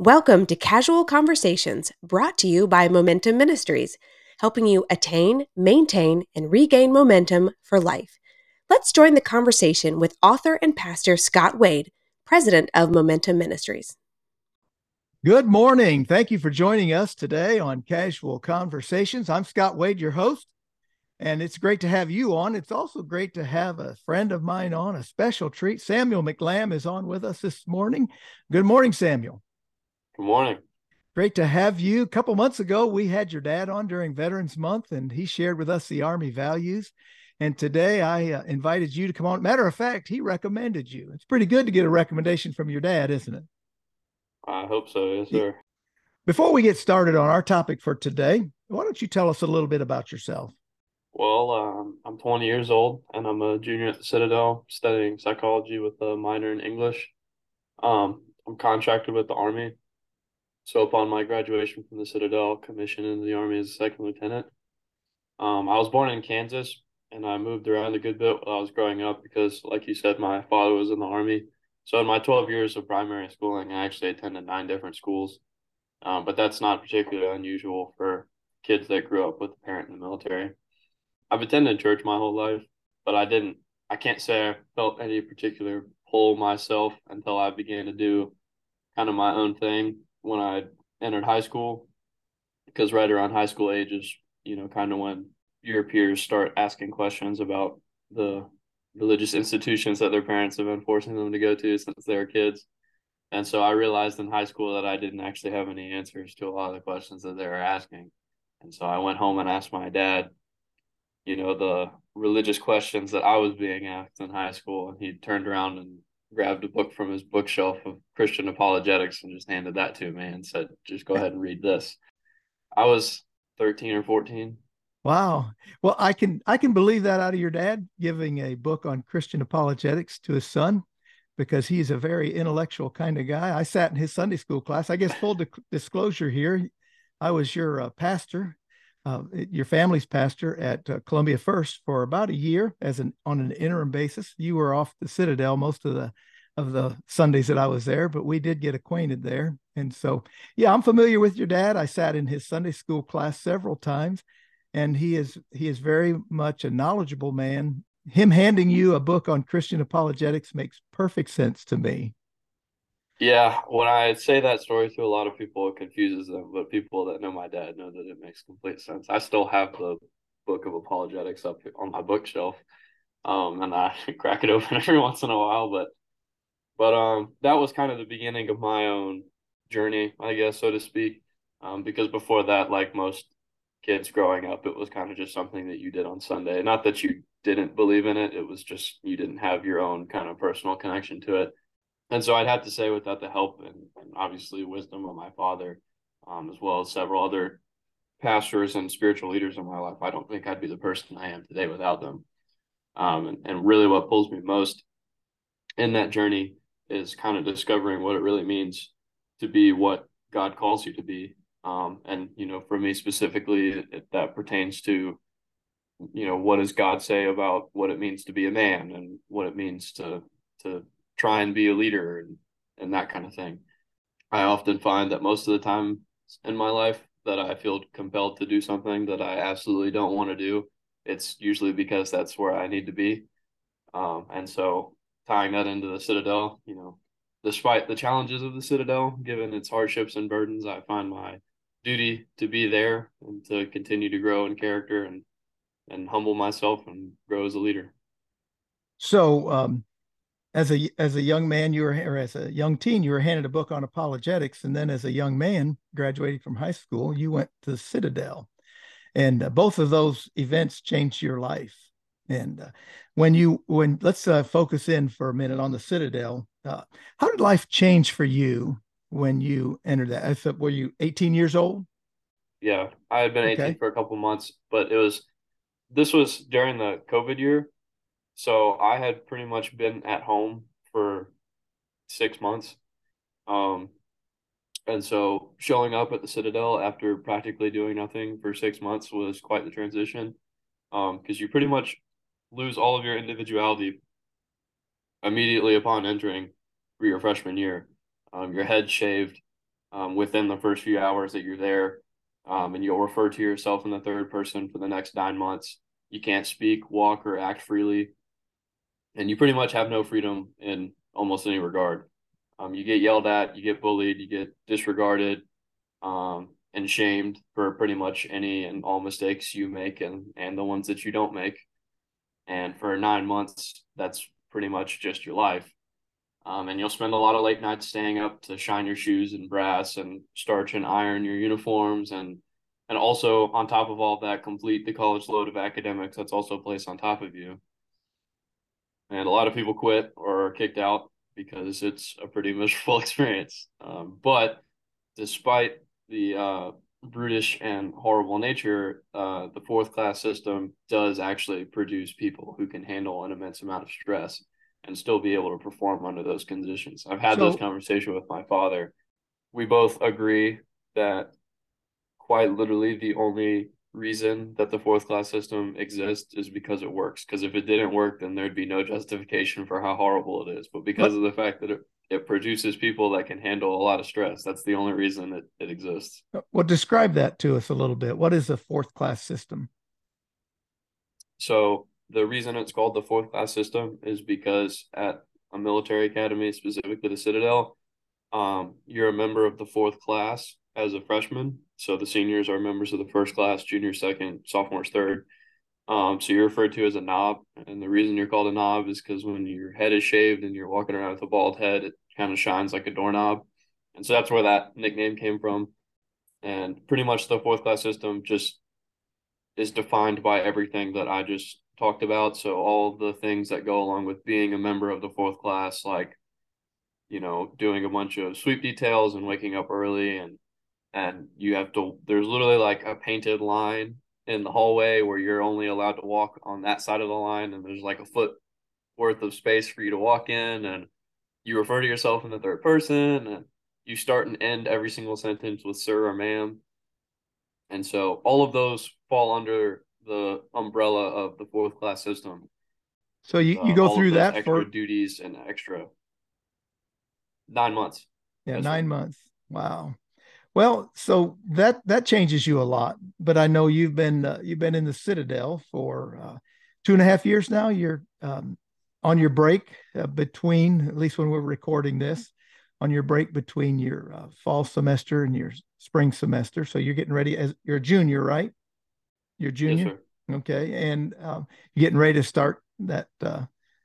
Welcome to Casual Conversations, brought to you by Momentum Ministries, helping you attain, maintain, and regain momentum for life. Let's join the conversation with author and pastor Scott Wade, president of Momentum Ministries. Good morning. Thank you for joining us today on Casual Conversations. I'm Scott Wade, your host, and it's great to have you on. It's also great to have a friend of mine on, a special treat. Samuel McLam is on with us this morning. Good morning, Samuel. Good morning. Great to have you. A couple months ago, we had your dad on during Veterans Month, and he shared with us the Army values. And today I uh, invited you to come on. Matter of fact, he recommended you. It's pretty good to get a recommendation from your dad, isn't it? I hope so. Yes, sir. Before we get started on our topic for today, why don't you tell us a little bit about yourself? Well, um, I'm 20 years old and I'm a junior at the Citadel studying psychology with a minor in English. Um, I'm contracted with the Army so upon my graduation from the Citadel, commissioned into the Army as a second lieutenant. Um, I was born in Kansas, and I moved around a good bit while I was growing up because, like you said, my father was in the Army. So in my 12 years of primary schooling, I actually attended nine different schools. Um, but that's not particularly unusual for kids that grew up with a parent in the military. I've attended church my whole life, but I didn't, I can't say I felt any particular pull myself until I began to do kind of my own thing when I entered high school, because right around high school age is, you know, kind of when your peers start asking questions about the religious institutions that their parents have been forcing them to go to since they were kids. And so I realized in high school that I didn't actually have any answers to a lot of the questions that they were asking. And so I went home and asked my dad, you know, the religious questions that I was being asked in high school. And he turned around and grabbed a book from his bookshelf of Christian apologetics and just handed that to me and said, just go ahead and read this. I was 13 or 14. Wow. Well, I can I can believe that out of your dad giving a book on Christian apologetics to his son because he's a very intellectual kind of guy. I sat in his Sunday school class. I guess full di- disclosure here, I was your uh, pastor, uh, your family's pastor at uh, Columbia First for about a year as an on an interim basis. You were off the Citadel most of the of the Sundays that I was there, but we did get acquainted there. And so, yeah, I'm familiar with your dad. I sat in his Sunday school class several times, and he is he is very much a knowledgeable man. Him handing you a book on Christian apologetics makes perfect sense to me. Yeah, when I say that story to a lot of people, it confuses them. But people that know my dad know that it makes complete sense. I still have the book of apologetics up on my bookshelf, um, and I crack it open every once in a while. But but um, that was kind of the beginning of my own journey, I guess, so to speak. Um, because before that, like most kids growing up, it was kind of just something that you did on Sunday. Not that you didn't believe in it; it was just you didn't have your own kind of personal connection to it. And so I'd have to say, without the help and, and obviously wisdom of my father, um, as well as several other pastors and spiritual leaders in my life, I don't think I'd be the person I am today without them. Um, and, and really, what pulls me most in that journey is kind of discovering what it really means to be what God calls you to be. Um, and you know, for me specifically, it, that pertains to, you know, what does God say about what it means to be a man and what it means to to try and be a leader and and that kind of thing. I often find that most of the time in my life that I feel compelled to do something that I absolutely don't want to do, it's usually because that's where I need to be. Um, and so tying that into the Citadel, you know, despite the challenges of the Citadel, given its hardships and burdens, I find my duty to be there and to continue to grow in character and and humble myself and grow as a leader. So, um, as a as a young man, you were or as a young teen, you were handed a book on apologetics, and then as a young man, graduating from high school, you went to Citadel, and uh, both of those events changed your life. And uh, when you when let's uh, focus in for a minute on the Citadel. Uh, how did life change for you when you entered that? I thought, were you 18 years old? Yeah, I had been 18 okay. for a couple months, but it was this was during the COVID year, so I had pretty much been at home for six months. Um, and so showing up at the Citadel after practically doing nothing for six months was quite the transition. Um, because you pretty much lose all of your individuality immediately upon entering for your freshman year. Um, your head shaved, um, within the first few hours that you're there. Um, and you'll refer to yourself in the third person for the next nine months. You can't speak, walk, or act freely. And you pretty much have no freedom in almost any regard. Um, you get yelled at, you get bullied, you get disregarded, um, and shamed for pretty much any and all mistakes you make and, and the ones that you don't make. And for nine months, that's pretty much just your life. Um, and you'll spend a lot of late nights staying up to shine your shoes and brass and starch and iron your uniforms and and also on top of all that complete the college load of academics that's also placed on top of you and a lot of people quit or are kicked out because it's a pretty miserable experience um, but despite the uh, brutish and horrible nature uh, the fourth class system does actually produce people who can handle an immense amount of stress and still be able to perform under those conditions. I've had so, those conversations with my father. We both agree that quite literally the only reason that the fourth class system exists is because it works. Because if it didn't work, then there'd be no justification for how horrible it is. But because of the fact that it, it produces people that can handle a lot of stress, that's the only reason that it exists. Well, describe that to us a little bit. What is a fourth class system? So the reason it's called the fourth class system is because at a military academy, specifically the Citadel, um, you're a member of the fourth class as a freshman. So the seniors are members of the first class, junior second, sophomores third. Um, so you're referred to as a knob, and the reason you're called a knob is because when your head is shaved and you're walking around with a bald head, it kind of shines like a doorknob, and so that's where that nickname came from. And pretty much the fourth class system just is defined by everything that I just talked about. So all the things that go along with being a member of the fourth class, like you know, doing a bunch of sweep details and waking up early and and you have to there's literally like a painted line in the hallway where you're only allowed to walk on that side of the line and there's like a foot worth of space for you to walk in and you refer to yourself in the third person and you start and end every single sentence with sir or ma'am and so all of those fall under the umbrella of the fourth class system. So you, you go uh, through that extra for duties and extra nine months. Yeah, nine months. Wow. Well, so that that changes you a lot. But I know you've been uh, you've been in the Citadel for uh, two and a half years now. You're um, on your break uh, between, at least when we're recording this, on your break between your uh, fall semester and your spring semester. So you're getting ready as you're a junior, right? You're junior. Yes, okay, and um, you're getting ready to start that uh,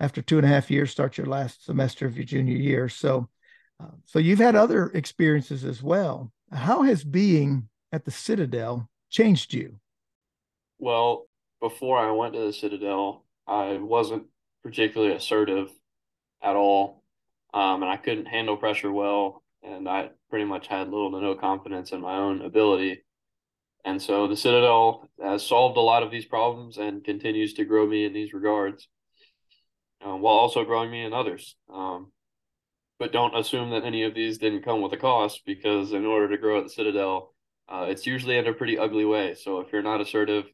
after two and a half years. Start your last semester of your junior year. So, uh, so you've had other experiences as well. How has being at the Citadel changed you? Well, before I went to the Citadel, I wasn't particularly assertive at all, um, and I couldn't handle pressure well, and I pretty much had little to no confidence in my own ability. And so the Citadel has solved a lot of these problems and continues to grow me in these regards, um, while also growing me in others. Um, but don't assume that any of these didn't come with a cost, because in order to grow at the Citadel, uh, it's usually in a pretty ugly way. So if you're not assertive,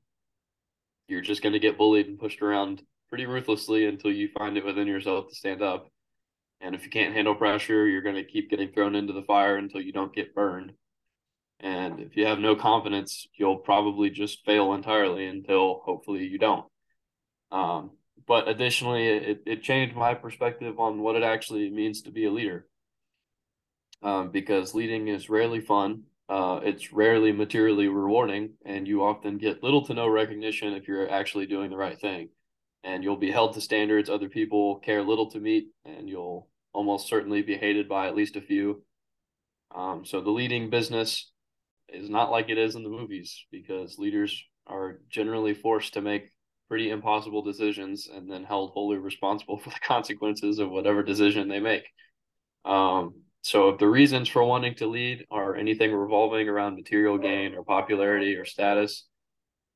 you're just going to get bullied and pushed around pretty ruthlessly until you find it within yourself to stand up. And if you can't handle pressure, you're going to keep getting thrown into the fire until you don't get burned. And if you have no confidence, you'll probably just fail entirely until hopefully you don't. Um, but additionally, it, it changed my perspective on what it actually means to be a leader. Um, because leading is rarely fun. Uh, it's rarely materially rewarding, and you often get little to no recognition if you're actually doing the right thing. And you'll be held to standards other people care little to meet, and you'll almost certainly be hated by at least a few. Um, so the leading business is not like it is in the movies because leaders are generally forced to make pretty impossible decisions and then held wholly responsible for the consequences of whatever decision they make. Um, so if the reasons for wanting to lead are anything revolving around material gain or popularity or status,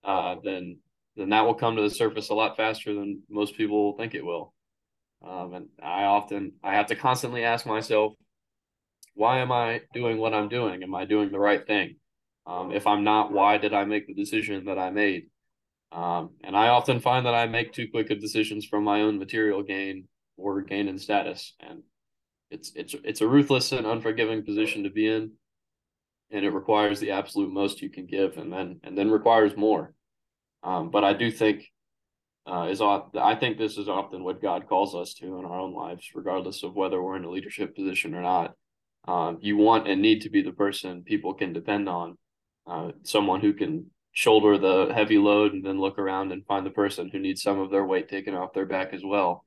uh, then then that will come to the surface a lot faster than most people think it will. Um, and I often I have to constantly ask myself, why am I doing what I'm doing? Am I doing the right thing? Um, if I'm not, why did I make the decision that I made? Um, and I often find that I make too quick of decisions from my own material gain or gain in status, and it's it's it's a ruthless and unforgiving position to be in. and it requires the absolute most you can give, and then and then requires more. Um, but I do think uh, is I think this is often what God calls us to in our own lives, regardless of whether we're in a leadership position or not. Um, you want and need to be the person people can depend on, uh, someone who can shoulder the heavy load and then look around and find the person who needs some of their weight taken off their back as well.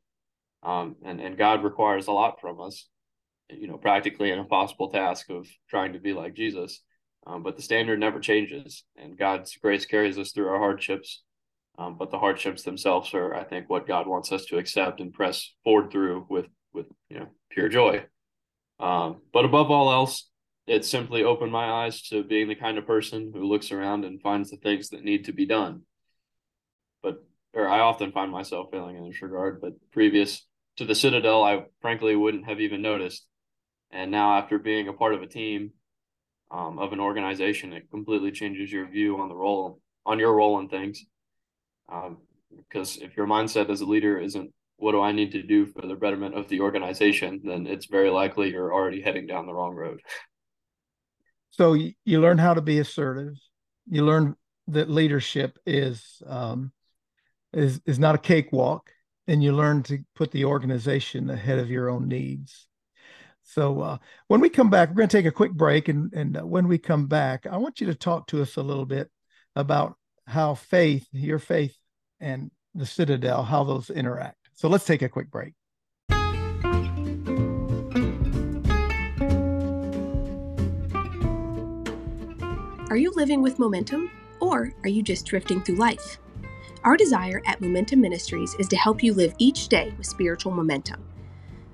Um, and and God requires a lot from us, you know, practically an impossible task of trying to be like Jesus. Um, but the standard never changes, and God's grace carries us through our hardships. Um, but the hardships themselves are, I think, what God wants us to accept and press forward through with with you know pure joy. Um, but above all else, it simply opened my eyes to being the kind of person who looks around and finds the things that need to be done. But or I often find myself failing in this regard. But previous to the Citadel, I frankly wouldn't have even noticed. And now, after being a part of a team um, of an organization, it completely changes your view on the role on your role in things. Um, because if your mindset as a leader isn't what do I need to do for the betterment of the organization, then it's very likely you're already heading down the wrong road. So you learn how to be assertive. You learn that leadership is um, is is not a cakewalk, and you learn to put the organization ahead of your own needs. So uh, when we come back, we're going to take a quick break, and and uh, when we come back, I want you to talk to us a little bit about how faith, your faith, and the Citadel, how those interact. So let's take a quick break. Are you living with momentum, or are you just drifting through life? Our desire at Momentum Ministries is to help you live each day with spiritual momentum.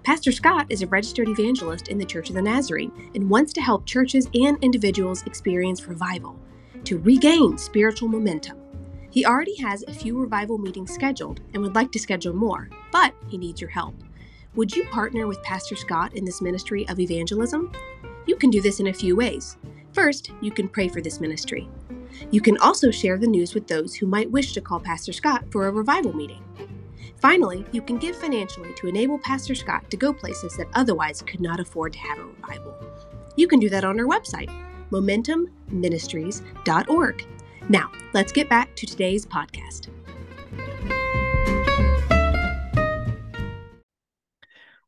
Pastor Scott is a registered evangelist in the Church of the Nazarene and wants to help churches and individuals experience revival, to regain spiritual momentum. He already has a few revival meetings scheduled and would like to schedule more, but he needs your help. Would you partner with Pastor Scott in this ministry of evangelism? You can do this in a few ways. First, you can pray for this ministry. You can also share the news with those who might wish to call Pastor Scott for a revival meeting. Finally, you can give financially to enable Pastor Scott to go places that otherwise could not afford to have a revival. You can do that on our website, momentumministries.org. Now, let's get back to today's podcast.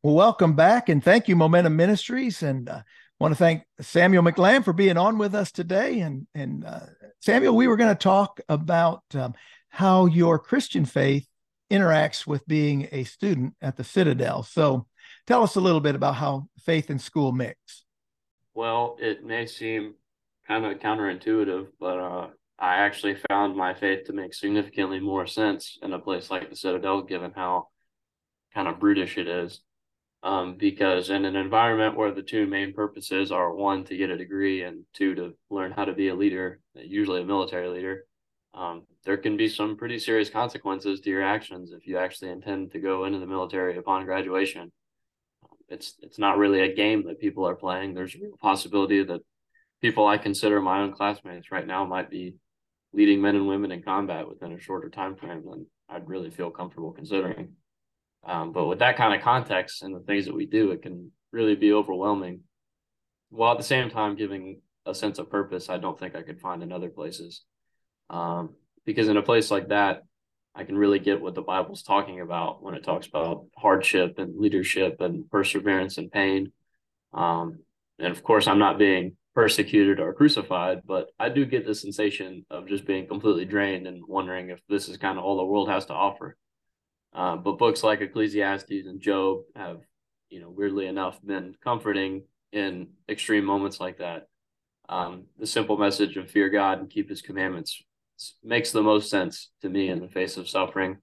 Well, welcome back and thank you, Momentum Ministries. And uh, want to thank Samuel McLam for being on with us today. And, and uh, Samuel, we were going to talk about um, how your Christian faith interacts with being a student at the Citadel. So tell us a little bit about how faith and school mix. Well, it may seem kind of counterintuitive, but uh, I actually found my faith to make significantly more sense in a place like the Citadel, given how kind of brutish it is. Um, because in an environment where the two main purposes are one to get a degree and two to learn how to be a leader, usually a military leader, um, there can be some pretty serious consequences to your actions if you actually intend to go into the military upon graduation. It's it's not really a game that people are playing. There's a real possibility that people I consider my own classmates right now might be leading men and women in combat within a shorter time frame than I'd really feel comfortable considering. Um, but with that kind of context and the things that we do, it can really be overwhelming. While at the same time giving a sense of purpose, I don't think I could find in other places. Um, because in a place like that, I can really get what the Bible's talking about when it talks about hardship and leadership and perseverance and pain. Um, and of course, I'm not being persecuted or crucified, but I do get the sensation of just being completely drained and wondering if this is kind of all the world has to offer. Uh, but books like Ecclesiastes and Job have, you know, weirdly enough, been comforting in extreme moments like that. Um, the simple message of fear God and keep His commandments makes the most sense to me in the face of suffering.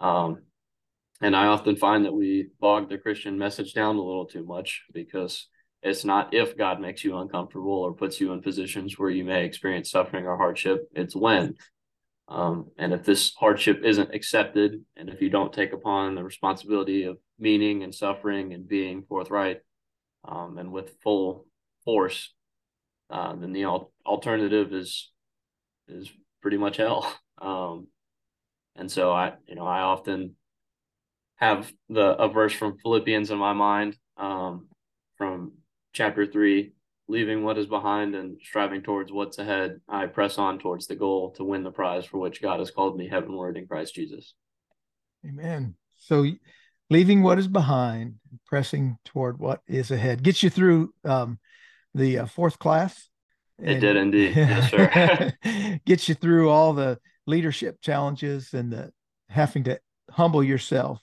Um, and I often find that we bog the Christian message down a little too much because it's not if God makes you uncomfortable or puts you in positions where you may experience suffering or hardship, it's when. Um, and if this hardship isn't accepted, and if you don't take upon the responsibility of meaning and suffering and being forthright um, and with full force, uh, then the al- alternative is is pretty much hell. Um, and so I, you know, I often have the a verse from Philippians in my mind um, from chapter 3, leaving what is behind and striving towards what's ahead, I press on towards the goal to win the prize for which God has called me heavenward in Christ Jesus. Amen. So, leaving what is behind, pressing toward what is ahead, gets you through um, the uh, fourth class. It did indeed. yes, sir. gets you through all the leadership challenges and the having to humble yourself.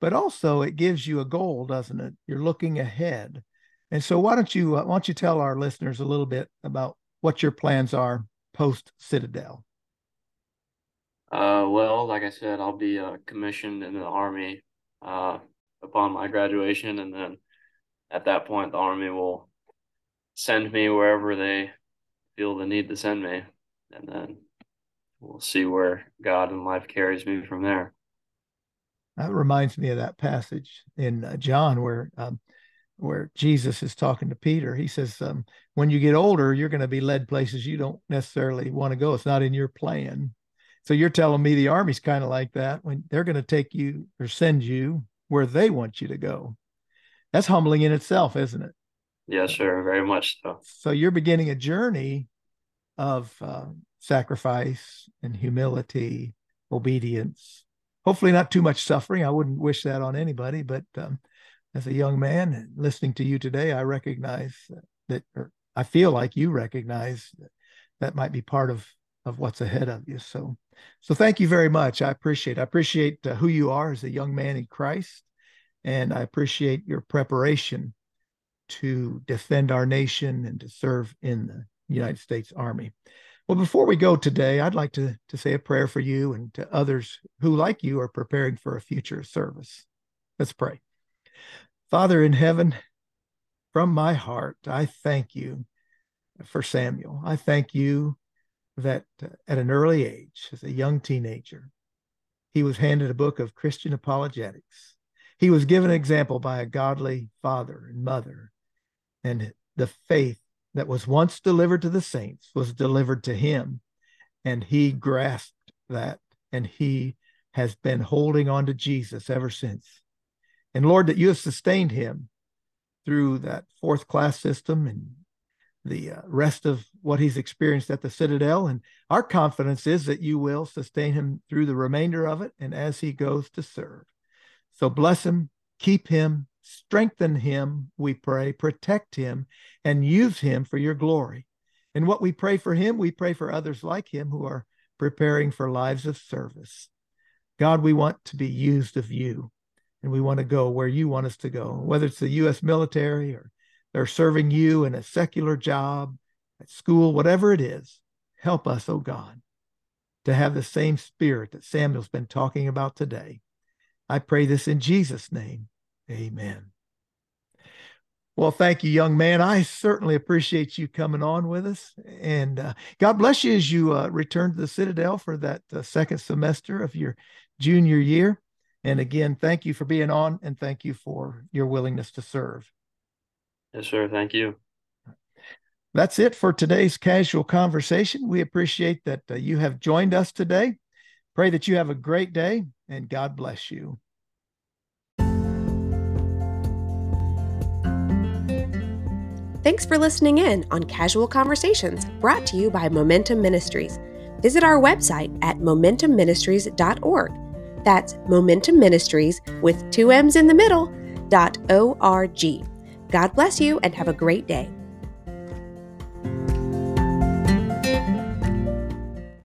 But also, it gives you a goal, doesn't it? You're looking ahead and so, why don't you uh, why don't you tell our listeners a little bit about what your plans are post Citadel? Uh, well, like I said, I'll be uh, commissioned in the Army uh, upon my graduation, and then at that point, the Army will send me wherever they feel the need to send me, and then we'll see where God and life carries me from there. That reminds me of that passage in uh, John where um, where Jesus is talking to Peter. He says, um, when you get older, you're going to be led places you don't necessarily want to go. It's not in your plan. So you're telling me the army's kind of like that when they're going to take you or send you where they want you to go. That's humbling in itself, isn't it? Yes, sir. Very much so. So you're beginning a journey of uh, sacrifice and humility, obedience. Hopefully, not too much suffering. I wouldn't wish that on anybody, but um, as a young man listening to you today, I recognize that, or I feel like you recognize that, that might be part of of what's ahead of you. So, so thank you very much. I appreciate. I appreciate uh, who you are as a young man in Christ, and I appreciate your preparation to defend our nation and to serve in the United States Army. Well, before we go today, I'd like to, to say a prayer for you and to others who, like you, are preparing for a future service. Let's pray. Father in heaven, from my heart, I thank you for Samuel. I thank you that uh, at an early age, as a young teenager, he was handed a book of Christian apologetics. He was given an example by a godly father and mother, and the faith that was once delivered to the saints was delivered to him, and he grasped that, and he has been holding on to Jesus ever since. And Lord, that you have sustained him through that fourth class system and the uh, rest of what he's experienced at the Citadel. And our confidence is that you will sustain him through the remainder of it and as he goes to serve. So bless him, keep him, strengthen him, we pray, protect him, and use him for your glory. And what we pray for him, we pray for others like him who are preparing for lives of service. God, we want to be used of you and we want to go where you want us to go, whether it's the U.S. military or they're serving you in a secular job, at school, whatever it is. Help us, oh God, to have the same spirit that Samuel's been talking about today. I pray this in Jesus' name. Amen. Well, thank you, young man. I certainly appreciate you coming on with us. And uh, God bless you as you uh, return to the Citadel for that uh, second semester of your junior year. And again, thank you for being on and thank you for your willingness to serve. Yes, sir. Thank you. That's it for today's casual conversation. We appreciate that uh, you have joined us today. Pray that you have a great day and God bless you. Thanks for listening in on Casual Conversations brought to you by Momentum Ministries. Visit our website at momentumministries.org that's Momentum Ministries with two M's in the middle dot O R G. God bless you and have a great day.